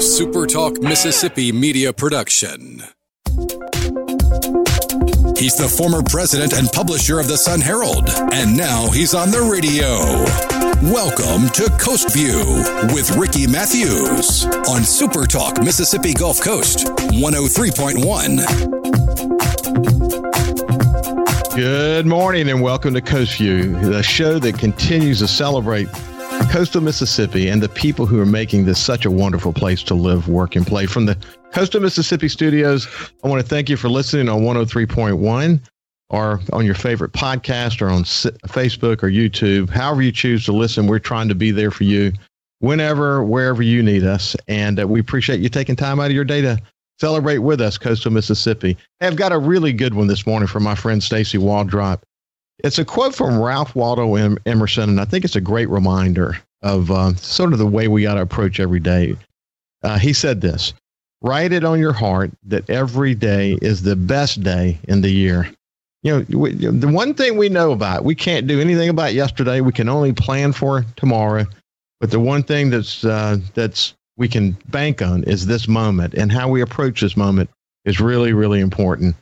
SuperTalk Mississippi media production. He's the former president and publisher of the Sun Herald, and now he's on the radio. Welcome to Coast View with Ricky Matthews on SuperTalk Mississippi Gulf Coast 103.1. Good morning and welcome to Coast View, the show that continues to celebrate coastal Mississippi and the people who are making this such a wonderful place to live, work, and play. From the coastal Mississippi studios, I want to thank you for listening on 103.1 or on your favorite podcast or on Facebook or YouTube. However, you choose to listen, we're trying to be there for you whenever, wherever you need us. And uh, we appreciate you taking time out of your day to celebrate with us, coastal Mississippi. I've got a really good one this morning from my friend Stacy Waldrop. It's a quote from Ralph Waldo Emerson, and I think it's a great reminder of uh, sort of the way we ought to approach every day. Uh, he said this Write it on your heart that every day is the best day in the year. You know, we, the one thing we know about, we can't do anything about yesterday. We can only plan for tomorrow. But the one thing that's uh, that's we can bank on is this moment, and how we approach this moment is really, really important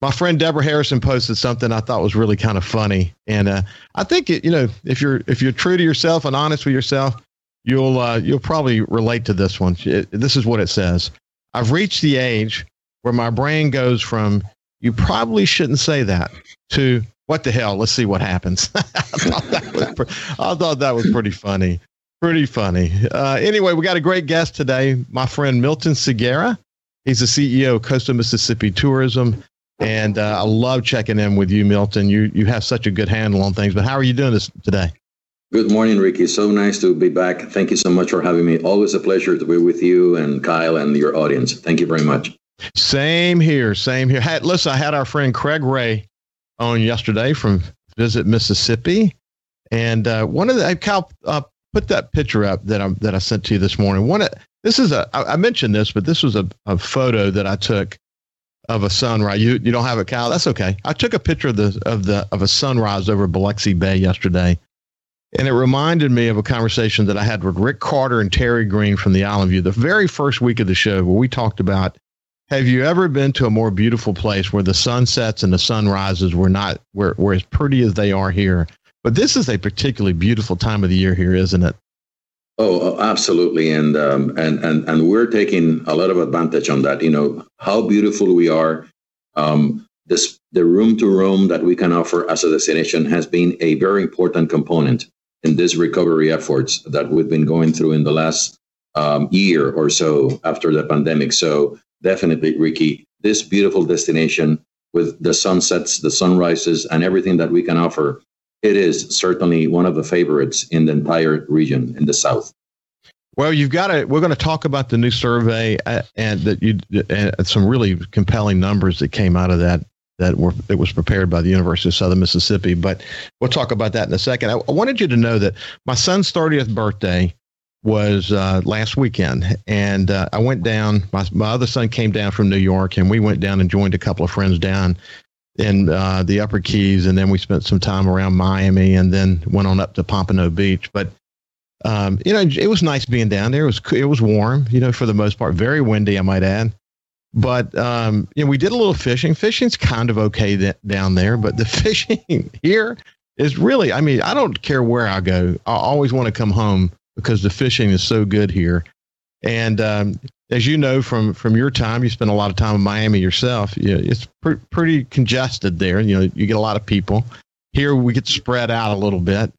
my friend Deborah Harrison posted something I thought was really kind of funny, and uh, I think it, you know if you're if you're true to yourself and honest with yourself, you'll uh, you'll probably relate to this one. It, this is what it says: I've reached the age where my brain goes from "you probably shouldn't say that" to "what the hell? Let's see what happens." I, thought that was pre- I thought that was pretty funny. Pretty funny. Uh, anyway, we got a great guest today, my friend Milton Segarra. He's the CEO of Coastal Mississippi Tourism and uh, I love checking in with you, Milton. You you have such a good handle on things. But how are you doing this today? Good morning, Ricky. So nice to be back. Thank you so much for having me. Always a pleasure to be with you and Kyle and your audience. Thank you very much. Same here. Same here. Hey, listen, I had our friend Craig Ray on yesterday from Visit Mississippi, and uh, one of the Kyle uh, put that picture up that I that I sent to you this morning. One, of, this is a I mentioned this, but this was a, a photo that I took of a sunrise. You you don't have a cow. That's okay. I took a picture of the of the of a sunrise over Biloxi Bay yesterday, and it reminded me of a conversation that I had with Rick Carter and Terry Green from the Island View, the very first week of the show, where we talked about. Have you ever been to a more beautiful place where the sunsets and the sunrises were not were, were as pretty as they are here? But this is a particularly beautiful time of the year here, isn't it? Oh, absolutely, and um, and and and we're taking a lot of advantage on that. You know how beautiful we are. Um, this the room to room that we can offer as a destination has been a very important component in this recovery efforts that we've been going through in the last um, year or so after the pandemic. So definitely, Ricky, this beautiful destination with the sunsets, the sunrises, and everything that we can offer it is certainly one of the favorites in the entire region in the South. Well, you've got to. We're going to talk about the new survey uh, and that you and some really compelling numbers that came out of that that were that was prepared by the University of Southern Mississippi. But we'll talk about that in a second. I, I wanted you to know that my son's 30th birthday was uh, last weekend, and uh, I went down. My my other son came down from New York, and we went down and joined a couple of friends down in uh, the Upper Keys, and then we spent some time around Miami, and then went on up to Pompano Beach. But um, you know, it was nice being down there. It was it was warm, you know, for the most part. Very windy, I might add. But um, you know, we did a little fishing. Fishing's kind of okay down there, but the fishing here is really. I mean, I don't care where I go. I always want to come home because the fishing is so good here. And um, as you know from from your time, you spend a lot of time in Miami yourself. You know, it's pr- pretty congested there. You know, you get a lot of people. Here we get spread out a little bit.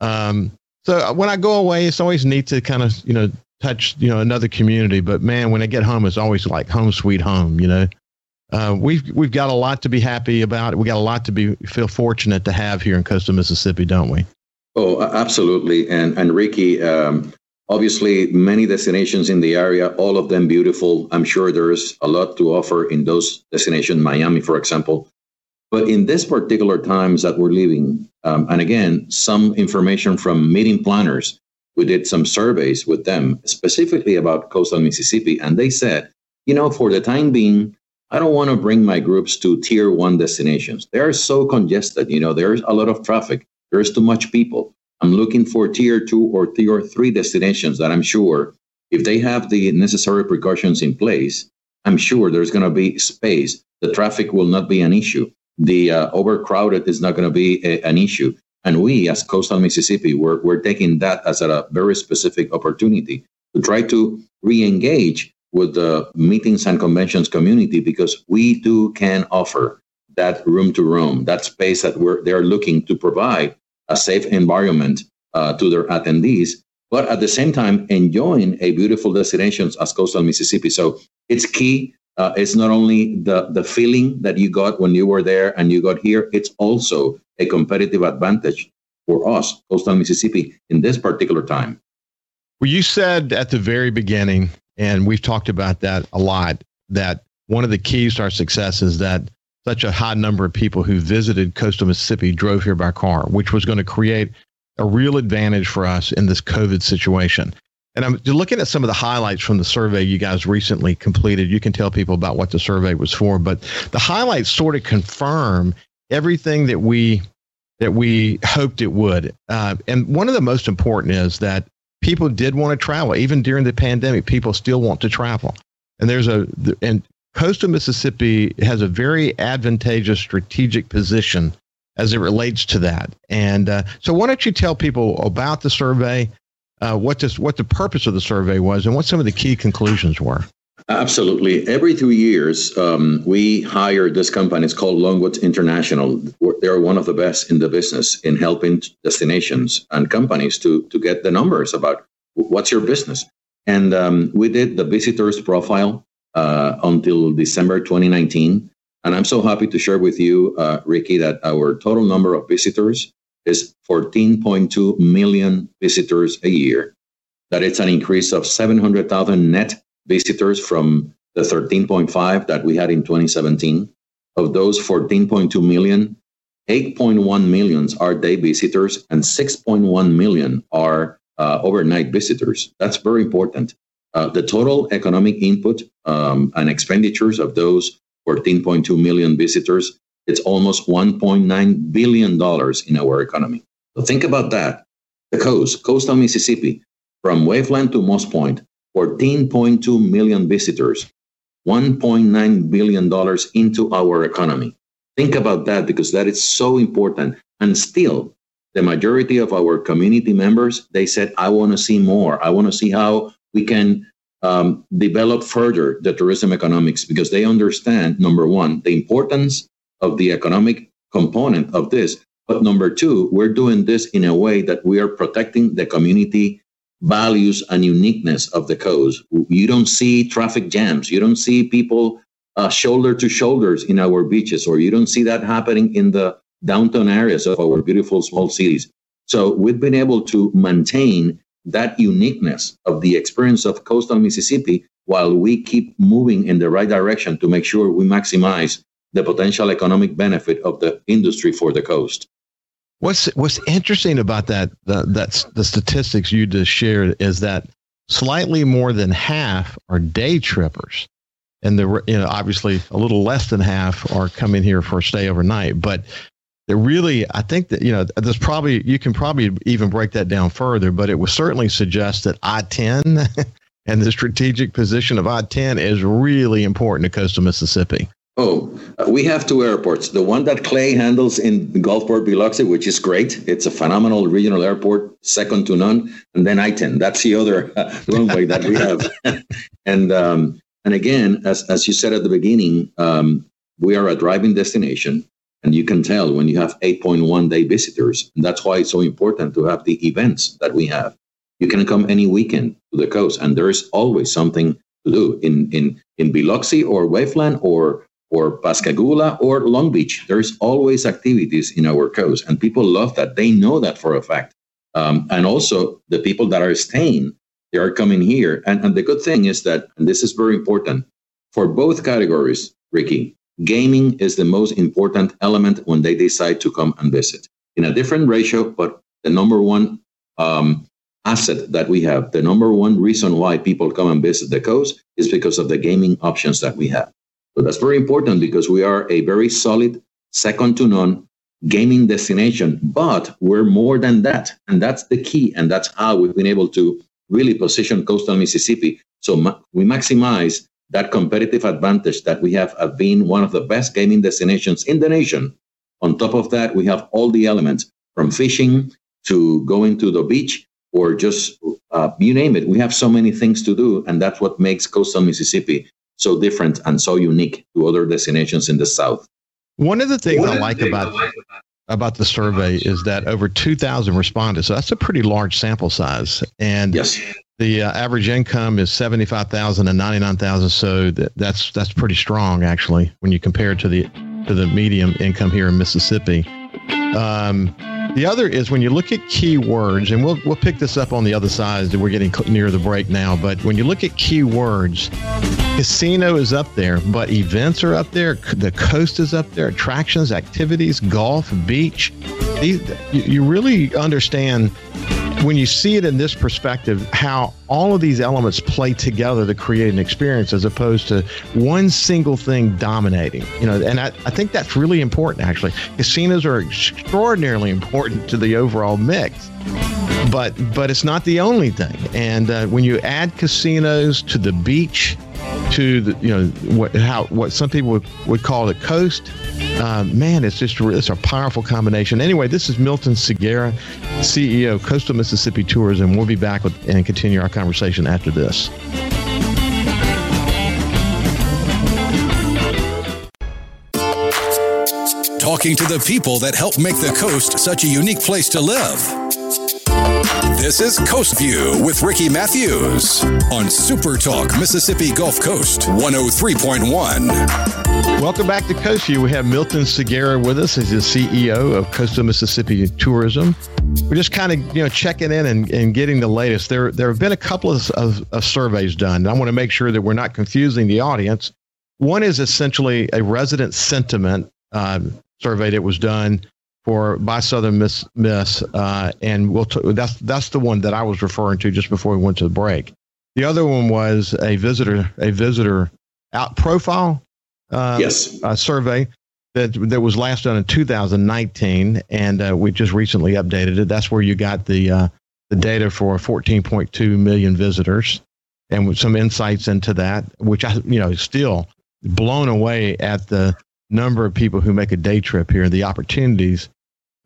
Um, so uh, when I go away, it's always neat to kind of you know touch you know another community. But man, when I get home, it's always like home sweet home. You know, uh, we've we've got a lot to be happy about. We got a lot to be feel fortunate to have here in coastal Mississippi, don't we? Oh, absolutely. And and Ricky, um, Obviously, many destinations in the area, all of them beautiful. I'm sure there's a lot to offer in those destinations, Miami, for example. But in this particular times that we're living, um, and again, some information from meeting planners, we did some surveys with them specifically about coastal Mississippi, and they said, you know, for the time being, I don't want to bring my groups to tier one destinations. They are so congested, you know, there's a lot of traffic, there's too much people. I'm looking for tier two or tier three destinations that I'm sure if they have the necessary precautions in place, I'm sure there's going to be space. The traffic will not be an issue. The uh, overcrowded is not going to be a, an issue. And we, as Coastal Mississippi, we're, we're taking that as a very specific opportunity to try to re-engage with the meetings and conventions community because we too can offer that room to room, that space that we're, they're looking to provide a safe environment uh, to their attendees, but at the same time enjoying a beautiful destination as coastal Mississippi. So it's key. Uh, it's not only the the feeling that you got when you were there and you got here. It's also a competitive advantage for us, coastal Mississippi, in this particular time. Well, you said at the very beginning, and we've talked about that a lot, that one of the keys to our success is that such a high number of people who visited coastal Mississippi drove here by car, which was going to create a real advantage for us in this COVID situation. And I'm looking at some of the highlights from the survey you guys recently completed. You can tell people about what the survey was for, but the highlights sort of confirm everything that we that we hoped it would. Uh, and one of the most important is that people did want to travel, even during the pandemic. People still want to travel, and there's a and coastal Mississippi has a very advantageous strategic position as it relates to that. And uh, so, why don't you tell people about the survey, uh, what this, what the purpose of the survey was, and what some of the key conclusions were? Absolutely. Every three years, um, we hire this company. It's called Longwoods International. They're one of the best in the business in helping destinations and companies to to get the numbers about what's your business. And um, we did the visitors profile uh, until December 2019. And I'm so happy to share with you, uh, Ricky, that our total number of visitors is 14.2 million visitors a year. That it's an increase of 700,000 net visitors from the 13.5 that we had in 2017. Of those 14.2 million, 8.1 million are day visitors and 6.1 million are uh, overnight visitors. That's very important. Uh, the total economic input um, and expenditures of those 14.2 million visitors, it's almost $1.9 billion in our economy. So think about that. The coast, coastal Mississippi, from Waveland to Moss Point, 14.2 million visitors, $1.9 billion into our economy. Think about that because that is so important. And still, the majority of our community members, they said, I want to see more. I want to see how we can um, develop further the tourism economics because they understand number one the importance of the economic component of this. But number two we're doing this in a way that we are protecting the community values and uniqueness of the coast. You don't see traffic jams. You don't see people uh, shoulder to shoulders in our beaches or you don't see that happening in the downtown areas of our beautiful small cities. So we've been able to maintain that uniqueness of the experience of coastal Mississippi while we keep moving in the right direction to make sure we maximize the potential economic benefit of the industry for the coast. What's what's interesting about that the, that's the statistics you just shared is that slightly more than half are day trippers, and the you know obviously a little less than half are coming here for a stay overnight. But that really, I think that, you know, there's probably, you can probably even break that down further, but it would certainly suggest that I 10 and the strategic position of I 10 is really important to coastal Mississippi. Oh, uh, we have two airports. The one that Clay handles in Gulfport, Biloxi, which is great. It's a phenomenal regional airport, second to none. And then I-10. That's the other uh, runway that we have. and um, and again, as as you said at the beginning, um, we are a driving destination. And you can tell when you have 8.1 day visitors. And that's why it's so important to have the events that we have. You can come any weekend to the coast, and there's always something to do in, in, in Biloxi or Waveland or or Pascagoula or Long Beach. There's always activities in our coast, and people love that. They know that for a fact. Um, and also, the people that are staying, they are coming here. And, and the good thing is that, and this is very important, for both categories, Ricky, gaming is the most important element when they decide to come and visit in a different ratio, but the number one um, asset that we have, the number one reason why people come and visit the coast is because of the gaming options that we have. So that's very important because we are a very solid, second to none gaming destination, but we're more than that. And that's the key. And that's how we've been able to really position coastal Mississippi so ma- we maximize that competitive advantage that we have of being one of the best gaming destinations in the nation. On top of that, we have all the elements from fishing to going to the beach or just uh, you name it. We have so many things to do, and that's what makes coastal Mississippi so different and so unique to other destinations in the South. One of the things One I like about about the survey is that over 2,000 responded. So that's a pretty large sample size. And yes. The uh, average income is 75,000 and 99,000. So that, that's, that's pretty strong actually, when you compare it to the, to the medium income here in Mississippi. Um, the other is when you look at keywords, and we'll we'll pick this up on the other side. We're getting near the break now, but when you look at keywords, casino is up there, but events are up there. The coast is up there. Attractions, activities, golf, beach. These, you really understand when you see it in this perspective, how all of these elements play together to create an experience as opposed to one single thing dominating. You know, and I, I think that's really important actually. Casinos are extraordinarily important to the overall mix. But but it's not the only thing. And uh, when you add casinos to the beach, to the you know what how what some people would, would call the coast. Uh, man, it's just it's a powerful combination. Anyway, this is Milton Segarra, CEO Coastal Mississippi Tourism. We'll be back with, and continue our conversation after this. Talking to the people that help make the coast such a unique place to live. This is Coast View with Ricky Matthews on Super Talk Mississippi Gulf Coast 103.1. Welcome back to View. We have Milton Segarra with us as the CEO of Coastal Mississippi Tourism. We're just kind of you know checking in and, and getting the latest. There there have been a couple of, of, of surveys done. I want to make sure that we're not confusing the audience. One is essentially a resident sentiment uh, survey that was done for by Southern Miss Miss, uh, and we'll t- that's that's the one that I was referring to just before we went to the break. The other one was a visitor a visitor out profile uh, yes uh, survey that that was last done in 2019, and uh, we just recently updated it. That's where you got the uh, the data for 14.2 million visitors, and with some insights into that, which I you know still blown away at the number of people who make a day trip here and the opportunities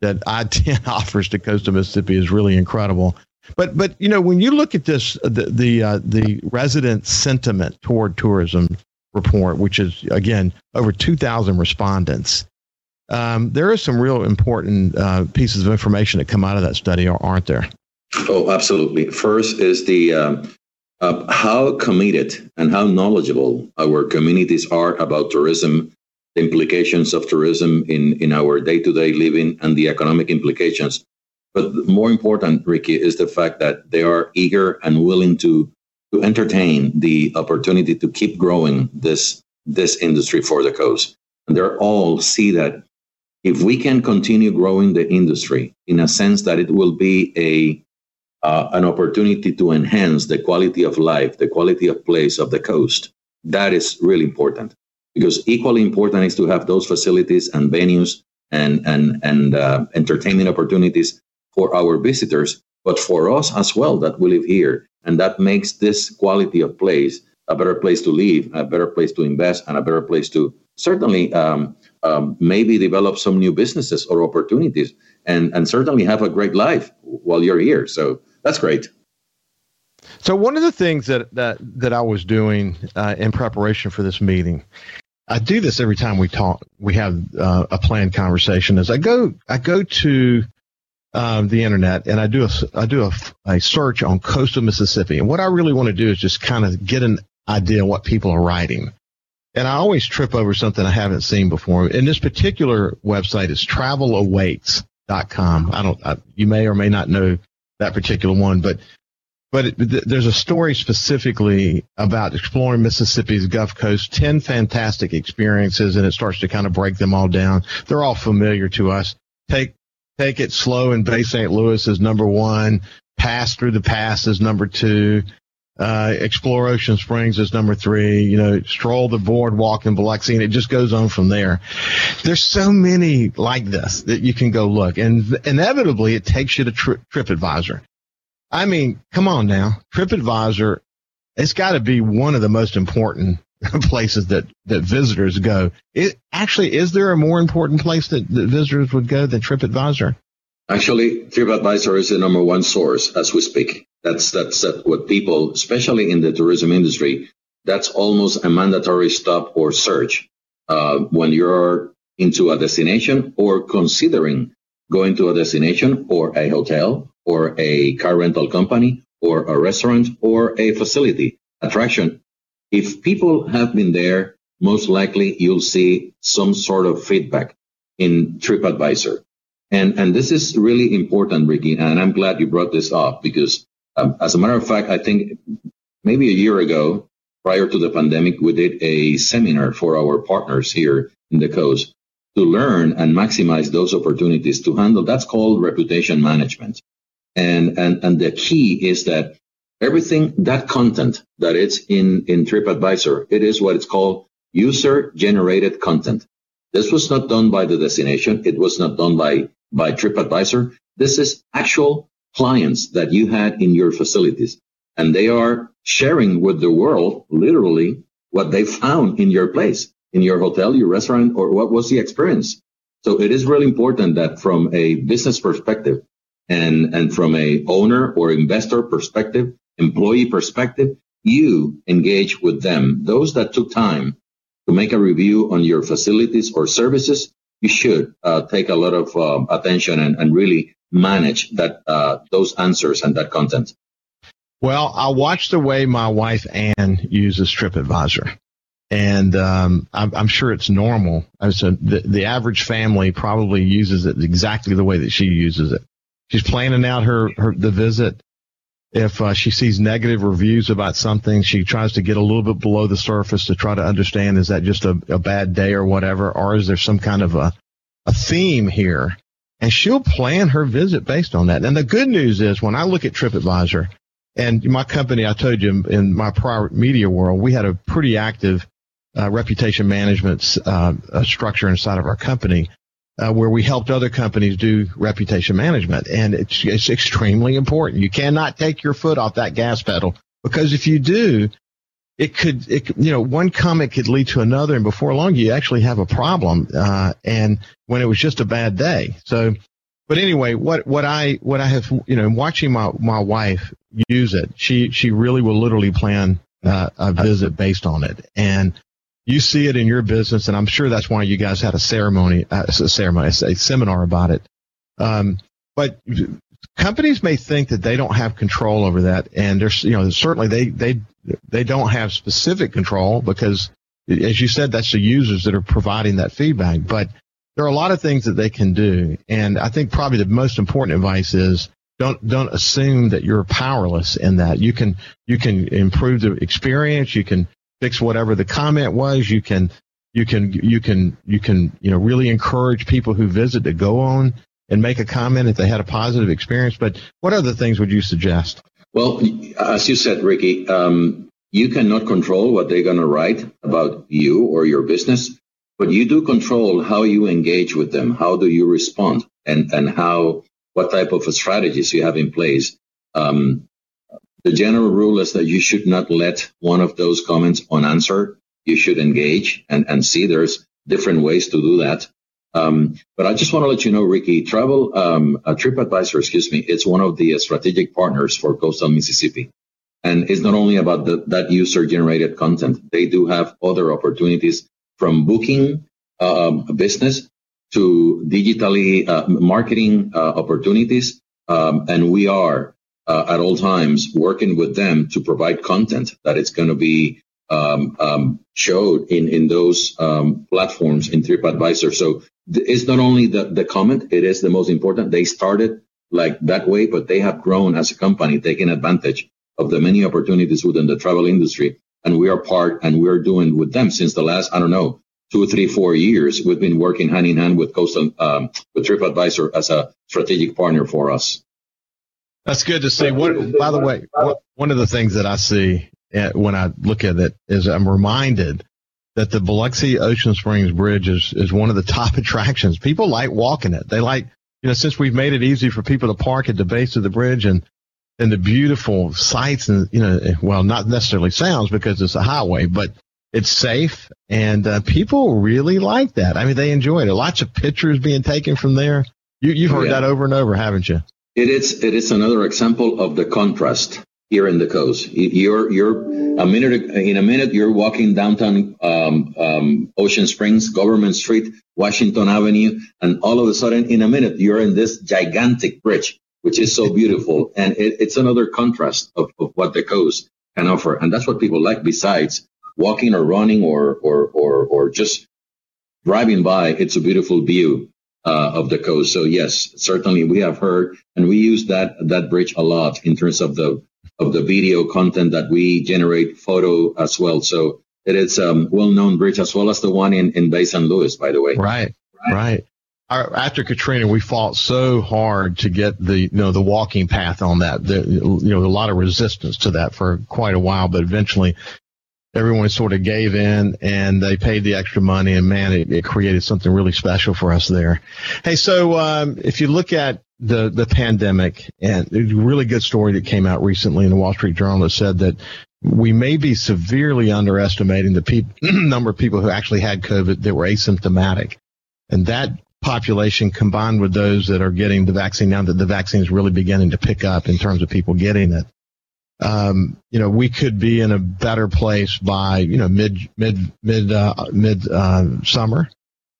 that I-10 offers to coastal Mississippi is really incredible. But but you know when you look at this the the uh, the resident sentiment toward tourism report, which is again over two thousand respondents, um, there are some real important uh, pieces of information that come out of that study, aren't there? Oh, absolutely. First is the um, uh, how committed and how knowledgeable our communities are about tourism the implications of tourism in, in our day to day living and the economic implications. But more important, Ricky, is the fact that they are eager and willing to, to entertain the opportunity to keep growing this, this industry for the coast. And they're all see that if we can continue growing the industry in a sense that it will be a uh, an opportunity to enhance the quality of life, the quality of place of the coast, that is really important because equally important is to have those facilities and venues and and and uh, entertainment opportunities for our visitors, but for us as well that we live here, and that makes this quality of place a better place to live, a better place to invest, and a better place to certainly um, um, maybe develop some new businesses or opportunities, and and certainly have a great life while you're here. So that's great. So one of the things that that that I was doing uh, in preparation for this meeting, I do this every time we talk. We have uh, a planned conversation. Is I go I go to um, the internet and I do a I do a, a search on coastal Mississippi, and what I really want to do is just kind of get an idea what people are writing. And I always trip over something I haven't seen before. And this particular website is travelawaits.com. I don't, I, you may or may not know that particular one, but but it, th- there's a story specifically about exploring Mississippi's Gulf Coast, 10 fantastic experiences, and it starts to kind of break them all down. They're all familiar to us. Take, take it slow in Bay St. Louis is number one. Pass through the pass is number two. Uh, explore Ocean Springs is number three. You know, stroll the boardwalk in Biloxi, and it just goes on from there. There's so many like this that you can go look, and inevitably it takes you to Tri- TripAdvisor I mean, come on now. TripAdvisor, it's got to be one of the most important places that, that visitors go. It actually, is there a more important place that, that visitors would go than TripAdvisor? Actually, TripAdvisor is the number one source as we speak. That's that's what people, especially in the tourism industry, that's almost a mandatory stop or search uh, when you're into a destination or considering going to a destination or a hotel or a car rental company or a restaurant or a facility attraction. If people have been there, most likely you'll see some sort of feedback in TripAdvisor. And, and this is really important, Ricky, and I'm glad you brought this up because, um, as a matter of fact, I think maybe a year ago, prior to the pandemic, we did a seminar for our partners here in the coast to learn and maximize those opportunities to handle. That's called reputation management. And, and, and the key is that everything, that content that is in, in TripAdvisor, it is what it's called user generated content. This was not done by the destination. It was not done by by TripAdvisor. This is actual clients that you had in your facilities, and they are sharing with the world literally what they found in your place, in your hotel, your restaurant, or what was the experience. So it is really important that from a business perspective and, and from a owner or investor perspective, employee perspective, you engage with them. Those that took time to make a review on your facilities or services you should uh, take a lot of um, attention and, and, really manage that uh, those answers and that content. Well, I watch the way my wife Ann uses TripAdvisor, and um, I'm, I'm, sure it's normal. So the, the average family probably uses it exactly the way that she uses it. She's planning out her, her the visit. If uh, she sees negative reviews about something, she tries to get a little bit below the surface to try to understand is that just a, a bad day or whatever, or is there some kind of a, a theme here? And she'll plan her visit based on that. And the good news is when I look at TripAdvisor and my company, I told you in my prior media world, we had a pretty active uh, reputation management uh, structure inside of our company uh, where we helped other companies do reputation management. And it's, it's extremely important. You cannot take your foot off that gas pedal because if you do, it could, it, you know, one comment could lead to another, and before long, you actually have a problem. Uh, and when it was just a bad day, so. But anyway, what what I what I have, you know, watching my my wife use it, she she really will literally plan uh, a visit based on it, and you see it in your business, and I'm sure that's why you guys had a ceremony, uh, a ceremony, a seminar about it. Um, but companies may think that they don't have control over that, and there's, you know, certainly they they they don't have specific control because, as you said, that's the users that are providing that feedback. But there are a lot of things that they can do, and I think probably the most important advice is don't don't assume that you're powerless in that. You can you can improve the experience. You can fix whatever the comment was. You can you can you can you can you know really encourage people who visit to go on and make a comment if they had a positive experience. But what other things would you suggest? Well, as you said, Ricky, um, you cannot control what they're going to write about you or your business, but you do control how you engage with them. How do you respond, and and how what type of strategies you have in place. Um, the general rule is that you should not let one of those comments unanswered. You should engage and, and see there's different ways to do that. Um, but I just want to let you know, Ricky, Travel um, uh, TripAdvisor, excuse me, it's one of the strategic partners for Coastal Mississippi, and it's not only about the, that user-generated content. They do have other opportunities from booking um, business to digitally uh, marketing uh, opportunities, um, and we are uh, at all times working with them to provide content that it's going to be um, um, showed in in those um, platforms in TripAdvisor. So th- it's not only the the comment; it is the most important. They started like that way, but they have grown as a company, taking advantage of the many opportunities within the travel industry. And we are part, and we are doing with them since the last I don't know two, three, four years. We've been working hand in hand with Coastal um, with TripAdvisor as a strategic partner for us. That's good to see. What, by the way, what, one of the things that I see eh, when I look at it is I'm reminded that the Biloxi Ocean Springs Bridge is, is one of the top attractions. People like walking it. They like, you know, since we've made it easy for people to park at the base of the bridge and and the beautiful sights and you know well not necessarily sounds because it's a highway but it's safe and uh, people really like that i mean they enjoy it lots of pictures being taken from there you, have heard yeah. that over and over haven't you it is it is another example of the contrast here in the coast you're you're a minute in a minute you're walking downtown um, um, ocean springs government street washington avenue and all of a sudden in a minute you're in this gigantic bridge which is so beautiful. And it, it's another contrast of, of what the coast can offer. And that's what people like besides walking or running or, or, or, or just driving by. It's a beautiful view. Uh, of the coast. So yes, certainly we have heard, and we use that that bridge a lot in terms of the of the video content that we generate, photo as well. So it is a um, well-known bridge as well as the one in in Bay St. Louis, by the way. Right, right. right our, after Katrina, we fought so hard to get the you know the walking path on that. The, you know, a lot of resistance to that for quite a while, but eventually everyone sort of gave in and they paid the extra money and man it, it created something really special for us there hey so um, if you look at the the pandemic and a really good story that came out recently in the wall street journal that said that we may be severely underestimating the pe- number of people who actually had covid that were asymptomatic and that population combined with those that are getting the vaccine now that the vaccine is really beginning to pick up in terms of people getting it. Um, you know, we could be in a better place by, you know, mid, mid, mid, uh, mid, uh, summer.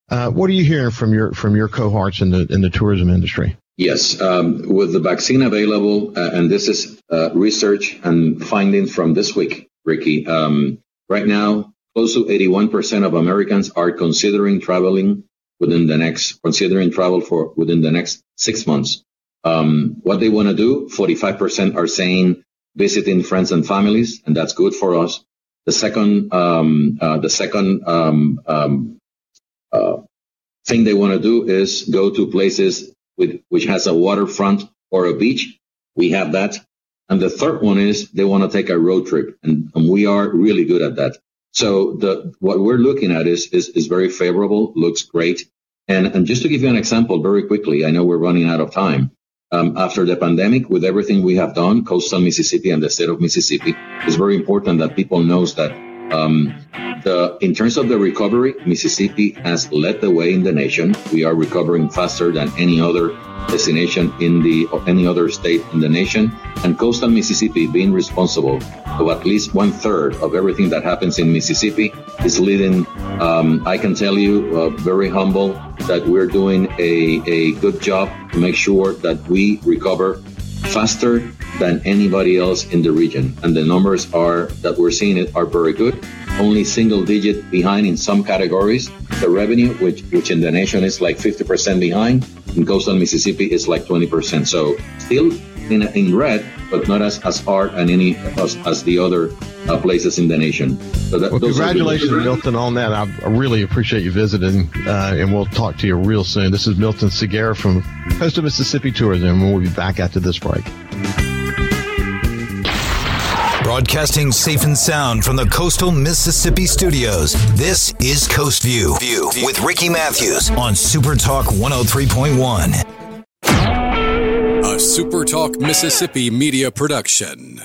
Uh, what are you hearing from your, from your cohorts in the, in the tourism industry? Yes, um, with the vaccine available, uh, and this is uh, research and findings from this week, Ricky. Um, right now, close to 81% of Americans are considering traveling within the next, considering travel for within the next six months. Um, what they want to do, 45% are saying visiting friends and families, and that's good for us. The second, um, uh, the second um, um uh, thing they want to do is go to places with which has a waterfront or a beach. We have that. And the third one is they want to take a road trip, and, and we are really good at that. So the what we're looking at is is, is very favorable, looks great. And, and just to give you an example very quickly, I know we're running out of time. Um, after the pandemic, with everything we have done, coastal Mississippi and the state of Mississippi, it's very important that people knows that um, the in terms of the recovery, Mississippi has led the way in the nation. We are recovering faster than any other destination in the or any other state in the nation. And coastal Mississippi being responsible of at least one third of everything that happens in Mississippi is leading. Um, I can tell you, uh, very humble, that we're doing a, a good job to make sure that we recover faster than anybody else in the region. And the numbers are that we're seeing it are very good. Only single digit behind in some categories. The revenue, which which in the nation is like 50% behind, in coastal Mississippi is like 20%. So still in, in red, but not as, as hard and any as, as the other uh, places in the nation. So that, well, congratulations, Milton, on that. I, I really appreciate you visiting, uh, and we'll talk to you real soon. This is Milton Segarra from Coastal Mississippi Tourism, and we'll be back after this break. Broadcasting safe and sound from the coastal Mississippi studios. This is Coast View, with Ricky Matthews on Super Talk 103.1. A Super Talk Mississippi media production.